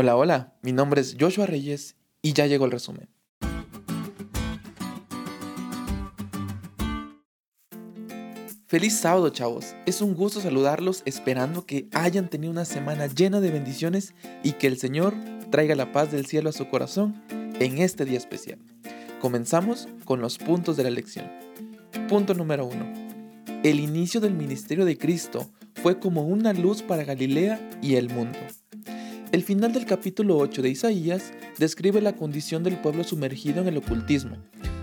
Hola, hola, mi nombre es Joshua Reyes y ya llegó el resumen. Feliz sábado, chavos. Es un gusto saludarlos esperando que hayan tenido una semana llena de bendiciones y que el Señor traiga la paz del cielo a su corazón en este día especial. Comenzamos con los puntos de la lección. Punto número uno. El inicio del ministerio de Cristo fue como una luz para Galilea y el mundo. El final del capítulo 8 de Isaías describe la condición del pueblo sumergido en el ocultismo.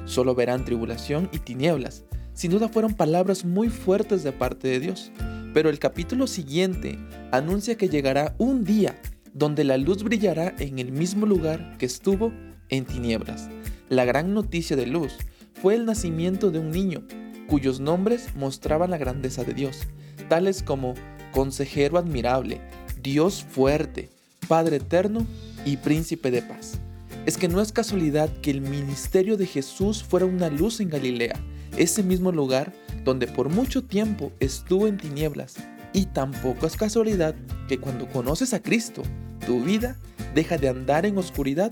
Solo verán tribulación y tinieblas. Sin duda fueron palabras muy fuertes de parte de Dios. Pero el capítulo siguiente anuncia que llegará un día donde la luz brillará en el mismo lugar que estuvo en tinieblas. La gran noticia de luz fue el nacimiento de un niño, cuyos nombres mostraban la grandeza de Dios, tales como Consejero admirable, Dios fuerte, Padre eterno y Príncipe de paz. Es que no es casualidad que el ministerio de Jesús fuera una luz en Galilea, ese mismo lugar donde por mucho tiempo estuvo en tinieblas. Y tampoco es casualidad que cuando conoces a Cristo, tu vida deja de andar en oscuridad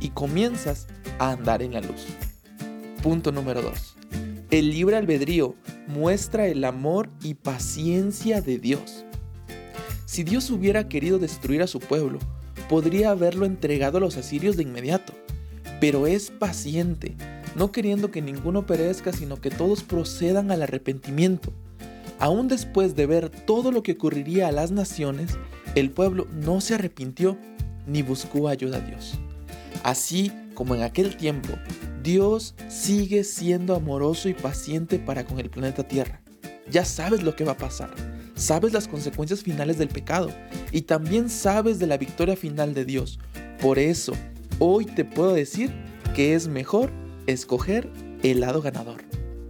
y comienzas a andar en la luz. Punto número 2. El libre albedrío muestra el amor y paciencia de Dios. Si Dios hubiera querido destruir a su pueblo, podría haberlo entregado a los asirios de inmediato, pero es paciente, no queriendo que ninguno perezca, sino que todos procedan al arrepentimiento. Aún después de ver todo lo que ocurriría a las naciones, el pueblo no se arrepintió ni buscó ayuda a Dios. Así como en aquel tiempo, Dios sigue siendo amoroso y paciente para con el planeta Tierra. Ya sabes lo que va a pasar sabes las consecuencias finales del pecado y también sabes de la victoria final de Dios. Por eso, hoy te puedo decir que es mejor escoger el lado ganador.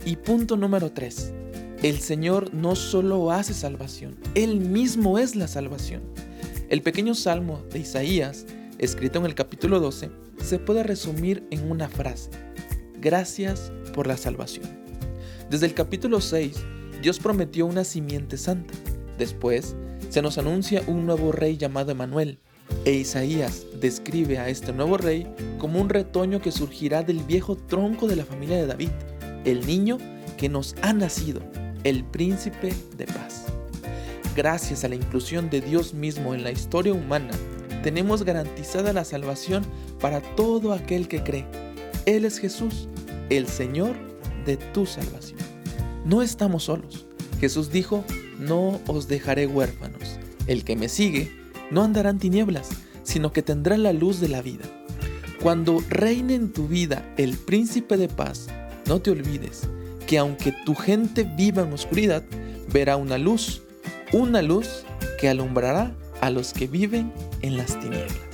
Y punto número 3. El Señor no solo hace salvación, Él mismo es la salvación. El pequeño salmo de Isaías, escrito en el capítulo 12, se puede resumir en una frase. Gracias por la salvación. Desde el capítulo 6 Dios prometió una simiente santa. Después, se nos anuncia un nuevo rey llamado Emanuel, e Isaías describe a este nuevo rey como un retoño que surgirá del viejo tronco de la familia de David, el niño que nos ha nacido, el príncipe de paz. Gracias a la inclusión de Dios mismo en la historia humana, tenemos garantizada la salvación para todo aquel que cree. Él es Jesús, el Señor de tu salvación. No estamos solos. Jesús dijo, no os dejaré huérfanos. El que me sigue no andará en tinieblas, sino que tendrá la luz de la vida. Cuando reine en tu vida el príncipe de paz, no te olvides que aunque tu gente viva en oscuridad, verá una luz, una luz que alumbrará a los que viven en las tinieblas.